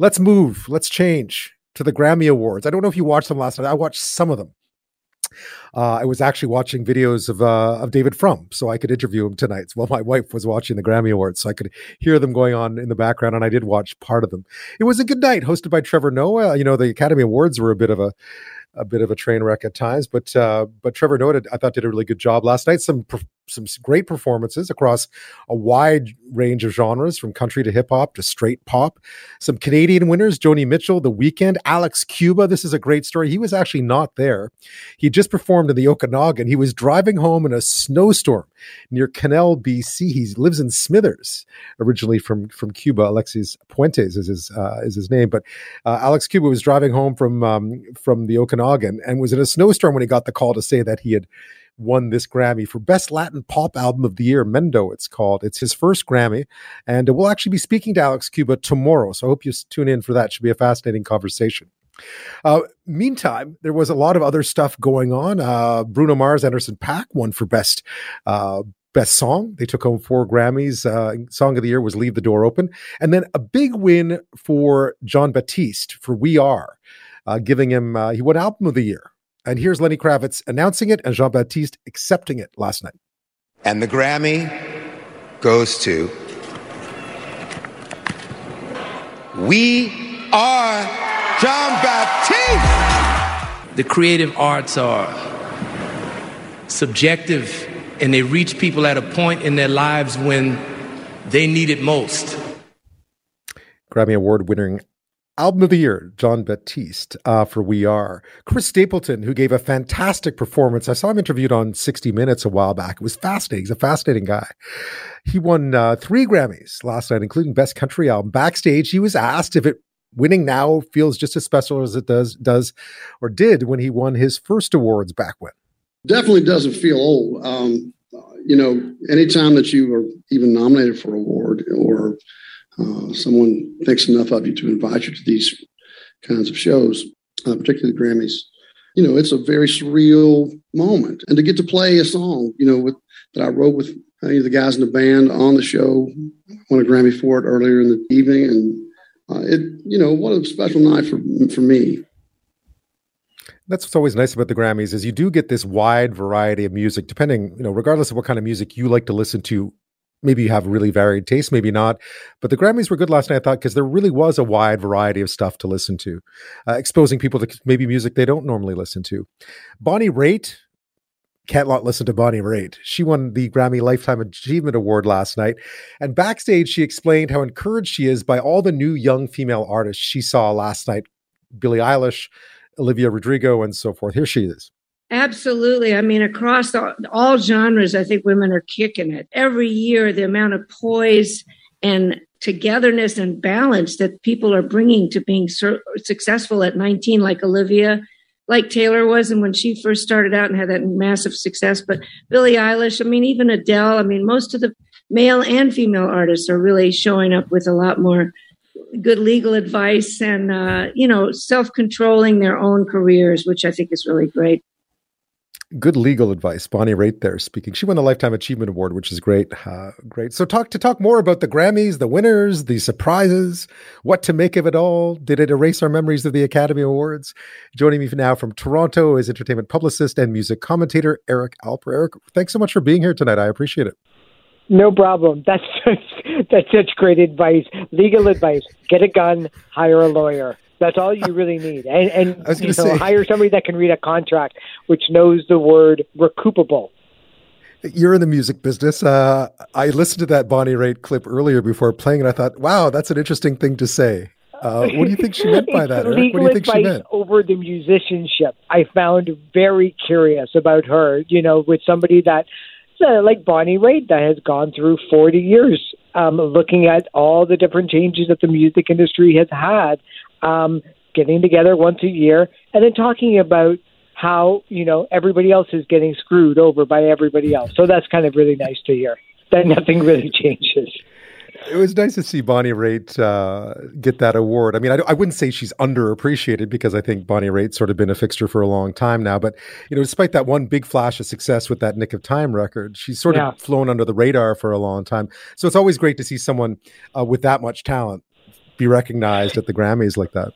let's move, let's change to the Grammy Awards. I don't know if you watched them last night. I watched some of them. Uh, I was actually watching videos of uh, of David Frum, so I could interview him tonight. While my wife was watching the Grammy Awards, so I could hear them going on in the background, and I did watch part of them. It was a good night, hosted by Trevor Noah. You know, the Academy Awards were a bit of a a bit of a train wreck at times, but uh, but Trevor Noah, I thought, did a really good job last night. Some some great performances across a wide range of genres, from country to hip hop to straight pop. Some Canadian winners: Joni Mitchell, The Weeknd, Alex Cuba. This is a great story. He was actually not there. He just performed in the Okanagan. He was driving home in a snowstorm near Quesnel, BC. He lives in Smithers, originally from from Cuba. Alexis Puentes is his uh, is his name, but uh, Alex Cuba was driving home from um, from the Okanagan and was in a snowstorm when he got the call to say that he had won this Grammy for Best Latin Pop Album of the Year. Mendó, it's called. It's his first Grammy, and we'll actually be speaking to Alex Cuba tomorrow. So I hope you tune in for that. It should be a fascinating conversation. Uh, meantime, there was a lot of other stuff going on. Uh, Bruno Mars, Anderson .Paak won for best uh, best song. They took home four Grammys. Uh, song of the year was "Leave the Door Open," and then a big win for Jon Batiste for "We Are," uh, giving him uh, he won Album of the Year. And here's Lenny Kravitz announcing it and Jon Batiste accepting it last night. And the Grammy goes to We Are Jon Batiste. The creative arts are subjective and they reach people at a point in their lives when they need it most. Grammy Award winning Album of the Year, Jon Batiste uh, for We Are. Chris Stapleton, who gave a fantastic performance. I saw him interviewed on 60 Minutes a while back. It was fascinating. He's a fascinating guy. He won uh, three Grammys last night, including Best Country Album. Backstage, he was asked if it winning now feels just as special as it does does or did when he won his first awards back when. Definitely doesn't feel old. Um, you know, anytime that you are even nominated for an award or uh, someone thinks enough of you to invite you to these kinds of shows, uh, particularly the Grammys. You know, it's a very surreal moment, and to get to play a song, you know, with, that I wrote with of the guys in the band on the show, won a Grammy for it earlier in the evening, and uh, it, you know, what a special night for for me. That's what's always nice about the Grammys is you do get this wide variety of music, depending, you know, regardless of what kind of music you like to listen to maybe you have really varied tastes, maybe not. But the Grammys were good last night, I thought, because there really was a wide variety of stuff to listen to, uh, exposing people to maybe music they don't normally listen to. Bonnie Raitt, can't not listen to Bonnie Raitt. She won the Grammy Lifetime Achievement Award last night. And backstage, she explained how encouraged she is by all the new young female artists she saw last night Billie Eilish, Olivia Rodrigo, and so forth. Here she is. Absolutely. I mean, across the, all genres, I think women are kicking it. Every year, the amount of poise and togetherness and balance that people are bringing to being sur- successful at 19, like Olivia, like Taylor was, and when she first started out and had that massive success. But Billie Eilish, I mean, even Adele, I mean, most of the male and female artists are really showing up with a lot more good legal advice and, uh, you know, self controlling their own careers, which I think is really great good legal advice. Bonnie Raitt there speaking. She won the Lifetime Achievement Award, which is great. Uh, great. So talk to talk more about the Grammys, the winners, the surprises, what to make of it all. Did it erase our memories of the Academy Awards? Joining me now from Toronto is entertainment publicist and music commentator Eric Alper. Eric, thanks so much for being here tonight. I appreciate it. No problem. That's such, that's such great advice. Legal advice. Get a gun, hire a lawyer. That's all you really need, and, and you know, say, hire somebody that can read a contract, which knows the word recoupable. You're in the music business. Uh, I listened to that Bonnie Raitt clip earlier before playing, and I thought, "Wow, that's an interesting thing to say." Uh, what do you think she meant by that? Eric? What do you think she meant? Over the musicianship, I found very curious about her. You know, with somebody that uh, like Bonnie Raitt that has gone through 40 years um, looking at all the different changes that the music industry has had um, getting together once a year, and then talking about how you know everybody else is getting screwed over by everybody else. So that's kind of really nice to hear that nothing really changes. It was nice to see Bonnie Raitt uh, get that award. I mean, I, I, wouldn't say she's underappreciated because I think Bonnie Raitt's sort of been a fixture for a long time now. But you know, despite that one big flash of success with that Nick of Time record, she's sort yeah. of flown under the radar for a long time. So it's always great to see someone uh, with that much talent be recognized at the Grammys like that.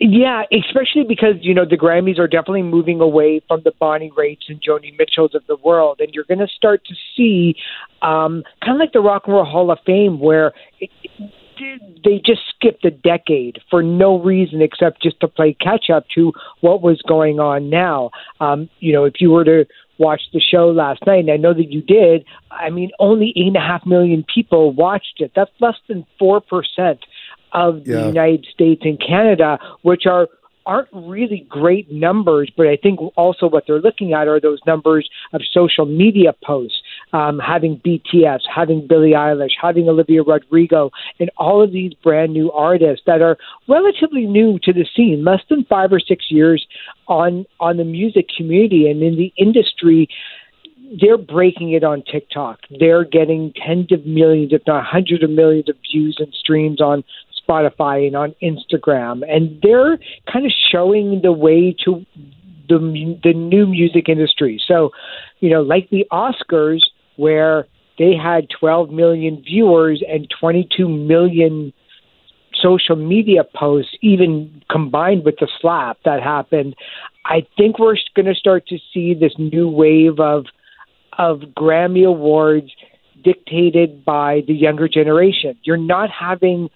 Yeah, especially because you know the Grammys are definitely moving away from the Bonnie Raitt's and Joni Mitchells of the world, and you're going to start to see um, kind of like the Rock and Roll Hall of Fame, where it, they just skipped a decade for no reason except just to play catch up to what was going on now. Um, you know, if you were to watch the show last night, and I know that you did, I mean, only eight and a half million people watched it. That's less than four percent of the yeah. United States and Canada, which are aren't really great numbers, but I think also what they're looking at are those numbers of social media posts, um, having BTS, having Billie Eilish, having Olivia Rodrigo, and all of these brand new artists that are relatively new to the scene, less than five or six years on on the music community and in the industry they're breaking it on TikTok. They're getting tens of millions, if not hundreds of millions of views and streams on Spotify and on Instagram, and they're kind of showing the way to the the new music industry. So, you know, like the Oscars, where they had 12 million viewers and 22 million social media posts, even combined with the slap that happened. I think we're going to start to see this new wave of of Grammy awards dictated by the younger generation. You're not having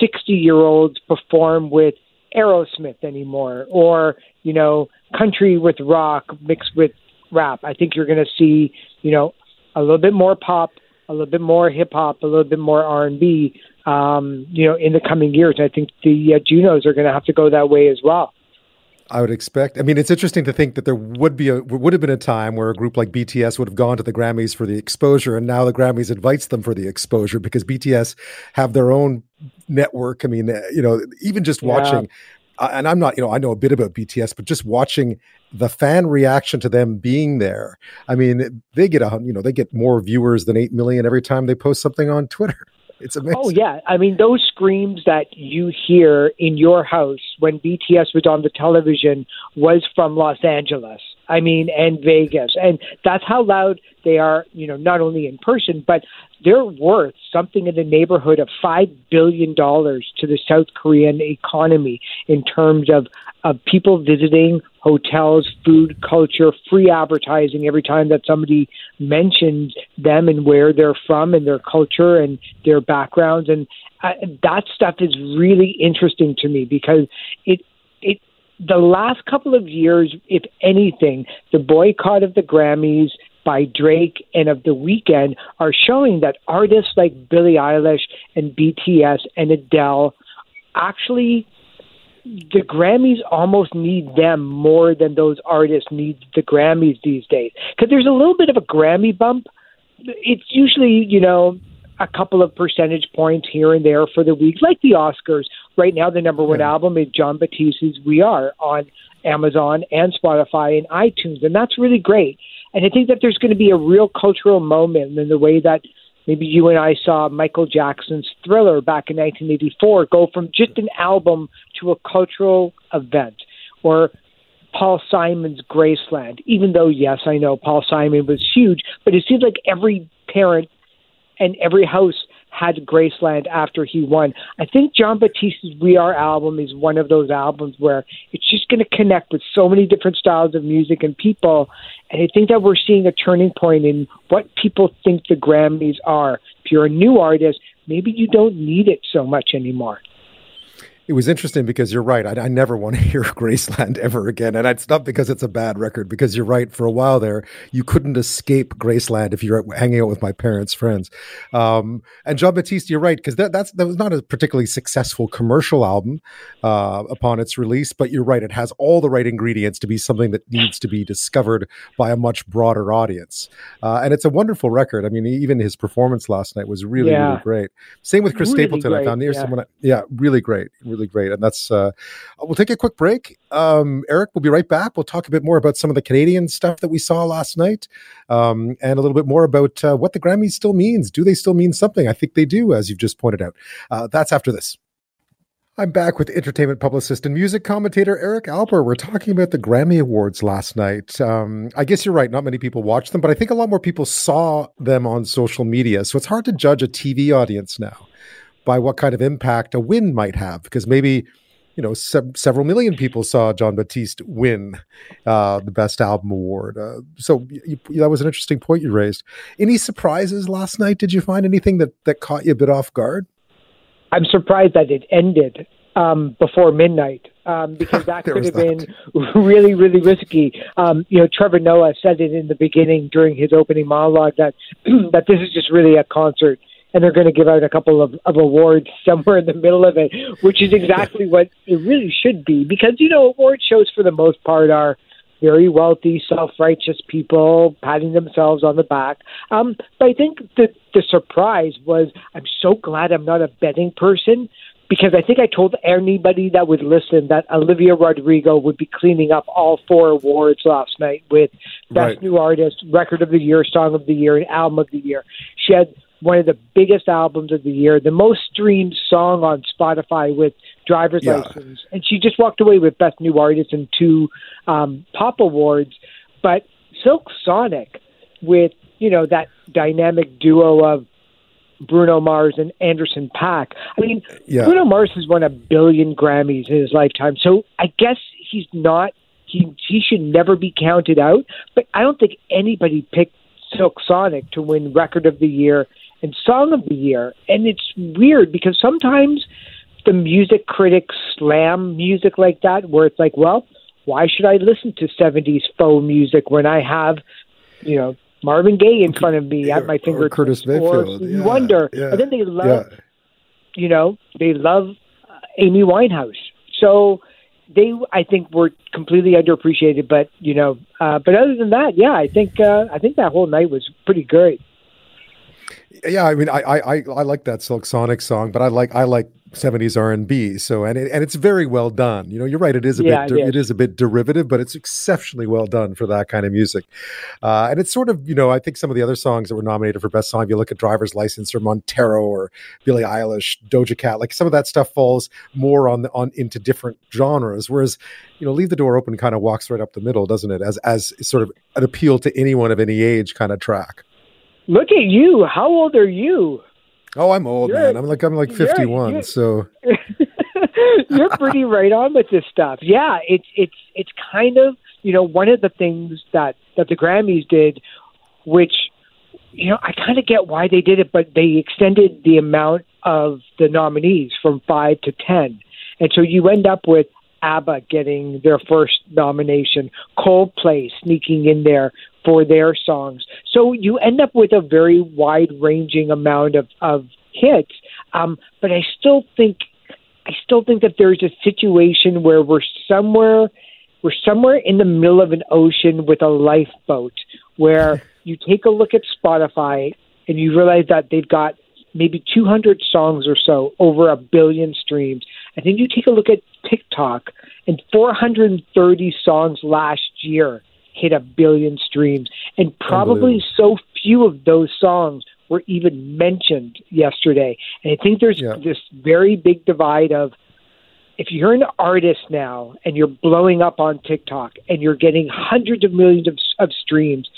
60 year olds perform with Aerosmith anymore or, you know, country with rock mixed with rap. I think you're going to see, you know, a little bit more pop, a little bit more hip hop, a little bit more R&B, um, you know, in the coming years. I think the uh, Junos are going to have to go that way as well. I would expect. I mean, it's interesting to think that there would be a would have been a time where a group like BTS would have gone to the Grammys for the exposure, and now the Grammys invites them for the exposure because BTS have their own network. I mean, uh, you know, even just watching, yeah. uh, and I'm not, you know, I know a bit about BTS, but just watching the fan reaction to them being there. I mean, they get a, you know, they get more viewers than eight million every time they post something on Twitter. It's amazing. Oh yeah, I mean those screams that you hear in your house when BTS was on the television was from Los Angeles. I mean, and Vegas, and that's how loud they are. You know, not only in person, but they're worth something in the neighborhood of five billion dollars to the South Korean economy in terms of of people visiting hotels, food, culture, free advertising every time that somebody mentions them and where they're from and their culture and their backgrounds. And uh, that stuff is really interesting to me because it, it, the last couple of years, if anything, the boycott of the Grammys by Drake and of the Weeknd are showing that artists like Billie Eilish and BTS and Adele actually the Grammys almost need them more than those artists need the Grammys these days. Because there's a little bit of a Grammy bump. It's usually, you know, a couple of percentage points here and there for the week, like the Oscars. Right now, the number one yeah. album is Jon Batiste's We Are on Amazon and Spotify and iTunes. And that's really great. And I think that there's going to be a real cultural moment in the way that maybe you and I saw Michael Jackson's Thriller back in 1984 go from just an album to a cultural event, or Paul Simon's Graceland. Even though, yes, I know Paul Simon was huge, but it seems like every parent and every house had Graceland after he won. I think Jon Batiste's We Are album is one of those albums where it's just going to connect with so many different styles of music and people. And I think that we're seeing a turning point in what people think the Grammys are. If you're a new artist, maybe you don't need it so much anymore it was interesting because you're right. I, I, never want to hear Graceland ever again. And it's not because it's a bad record, because you're right. For a while there, you couldn't escape Graceland if you're hanging out with my parents' friends. Um, and Jon Batiste, you're right, because that, that's, that was not a particularly successful commercial album uh, upon its release, but you're right. It has all the right ingredients to be something that needs to be discovered by a much broader audience. Uh, and it's a wonderful record. I mean, even his performance last night was really, yeah. really great. Same with Chris really Stapleton. Great, I found near yeah. someone, yeah, really great. Really really great. And that's, uh, we'll take a quick break. Um, Eric, we'll be right back. We'll talk a bit more about some of the Canadian stuff that we saw last night um, and a little bit more about uh, what the Grammys still means. Do they still mean something? I think they do, as you've just pointed out. Uh, that's after this. I'm back with entertainment publicist and music commentator Eric Alper. We're talking about the Grammy Awards last night. Um, I guess you're right. Not many people watched them, but I think a lot more people saw them on social media. So it's hard to judge a TV audience now. By what kind of impact a win might have, because maybe you know se- several million people saw Jon Batiste win uh, the best album award. Uh, so you, that was an interesting point you raised. Any surprises last night? Did you find anything that that caught you a bit off guard? I'm surprised that it ended um, before midnight um, because that could have that. been really, really risky. Um, you know, Trevor Noah said it in the beginning during his opening monologue that that this is just really a concert and they're going to give out a couple of, of awards somewhere in the middle of it, which is exactly what it really should be. Because, you know, award shows for the most part are very wealthy, self righteous people patting themselves on the back. Um, but I think the, the surprise was I'm so glad I'm not a betting person because I think I told anybody that would listen that Olivia Rodrigo would be cleaning up all four awards last night with Best right. New Artist, Record of the Year, Song of the Year, and Album of the Year. She had one of the biggest albums of the year, the most streamed song on Spotify with Driver's yeah. License, and she just walked away with Best New Artist and two um, pop awards. But Silk Sonic, with you know that dynamic duo of Bruno Mars and Anderson .Paak. I mean, yeah. Bruno Mars has won a billion Grammys in his lifetime, so I guess he's not. He he should never be counted out. But I don't think anybody picked Silk Sonic to win Record of the Year and Song of the Year. And it's weird because sometimes the music critics slam music like that, where it's like, well, why should I listen to 70s faux music when I have, you know, Marvin Gaye in front of me at my fingertips? Or Curtis Mayfield. Or yeah, Wonder. Yeah, and then they love, yeah. you know, they love uh, Amy Winehouse. So they, I think, were completely underappreciated. But you know, uh, but other than that, yeah, I think uh, I think that whole night was pretty great yeah, I mean, I, I I like that Silk Sonic song, but I like I like seventies R and B. So and it, and it's very well done. You know, you're right. It is a yeah, bit it is a bit derivative, but it's exceptionally well done for that kind of music. Uh, and it's sort of you know I think some of the other songs that were nominated for best song. If you look at Driver's License or Montero or Billie Eilish, Doja Cat, like some of that stuff falls more on the, on into different genres. Whereas you know, Leave the Door Open kind of walks right up the middle, doesn't it? As as sort of an appeal to anyone of any age kind of track. Look at you. How old are you? Oh, I'm old, you're, man. I'm like I'm like 51, you're, so you're pretty right on with this stuff. Yeah, it's it's it's kind of you know one of the things that that the Grammys did, which you know I kind of get why they did it, but they extended the amount of the nominees from five to ten, and so you end up with ABBA getting their first nomination, Coldplay sneaking in there for their songs. So you end up with a very wide ranging amount of, of hits. Um, but I still think I still think that there's a situation where we're somewhere we're somewhere in the middle of an ocean with a lifeboat where you take a look at Spotify and you realize that they've got maybe 200 songs or so over a billion streams. And then you take a look at TikTok and 430 songs last year hit a billion streams, and probably so few of those songs were even mentioned yesterday. And I think there's yeah. this very big divide of if you're an artist now and you're blowing up on TikTok and you're getting hundreds of millions of, of streams,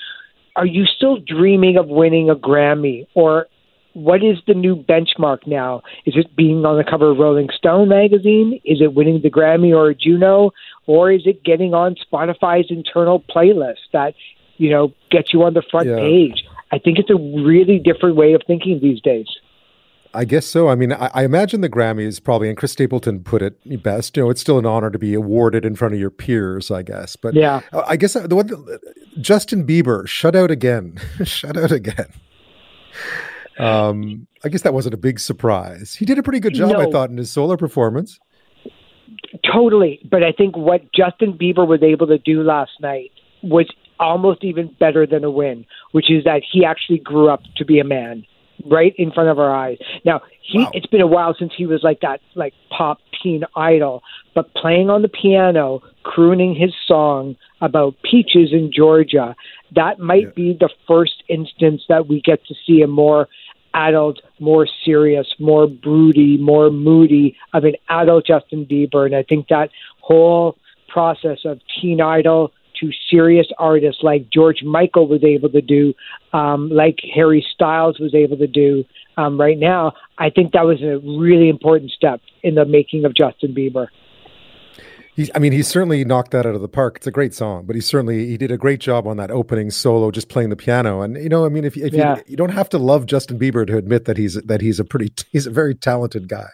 are you still dreaming of winning a Grammy or what is the new benchmark now? Is it being on the cover of Rolling Stone magazine? Is it winning the Grammy or a Juno? Or is it getting on Spotify's internal playlist that, you know, gets you on the front yeah. page? I think it's a really different way of thinking these days. I guess so. I mean, I, I, imagine the Grammys probably, and Chris Stapleton put it best. You know, it's still an honor to be awarded in front of your peers, I guess. But yeah, uh, I guess uh, the one, uh, Justin Bieber shut out again, shut out again. Um, I guess that wasn't a big surprise. He did a pretty good job, no. I thought, in his solo performance. Totally. But I think what Justin Bieber was able to do last night was almost even better than a win, which is that he actually grew up to be a man right in front of our eyes. Now, he wow. it's been a while since he was like that like pop teen idol, but playing on the piano, crooning his song about peaches in Georgia, that might yeah. be the first instance that we get to see a more adult, more serious, more broody, more moody of an adult Justin Bieber. And I think that whole process of teen idol to serious artists like George Michael was able to do, um, like Harry Styles was able to do um, right now, I think that was a really important step in the making of Justin Bieber. He's, I mean, he certainly knocked that out of the park. It's a great song, but he certainly he did a great job on that opening solo, just playing the piano. And you know, I mean, if, if yeah. you, you don't have to love Justin Bieber to admit that he's that he's a pretty he's a very talented guy.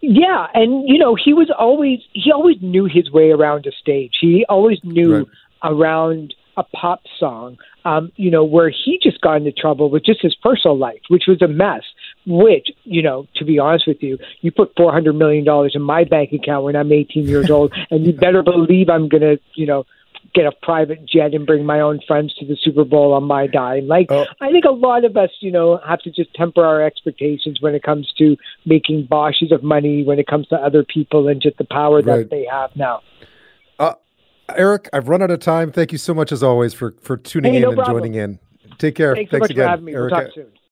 Yeah, and you know, he was always he always knew his way around a stage. He always knew right. around a pop song. Um, you know, where he just got into trouble with just his personal life, which was a mess. Which, you know, to be honest with you, you put four hundred million dollars in my bank account when I'm 18 years old, and you better believe I'm gonna, you know, get a private jet and bring my own friends to the Super Bowl on my dime. Like oh. I think a lot of us, you know, have to just temper our expectations when it comes to making boshes of money, when it comes to other people and just the power right. that they have now. Uh, Eric, I've run out of time. Thank you so much as always for for tuning hey, in no and problem. joining in. Take care. Thanks, Thanks so much again, for having me. We'll talk soon.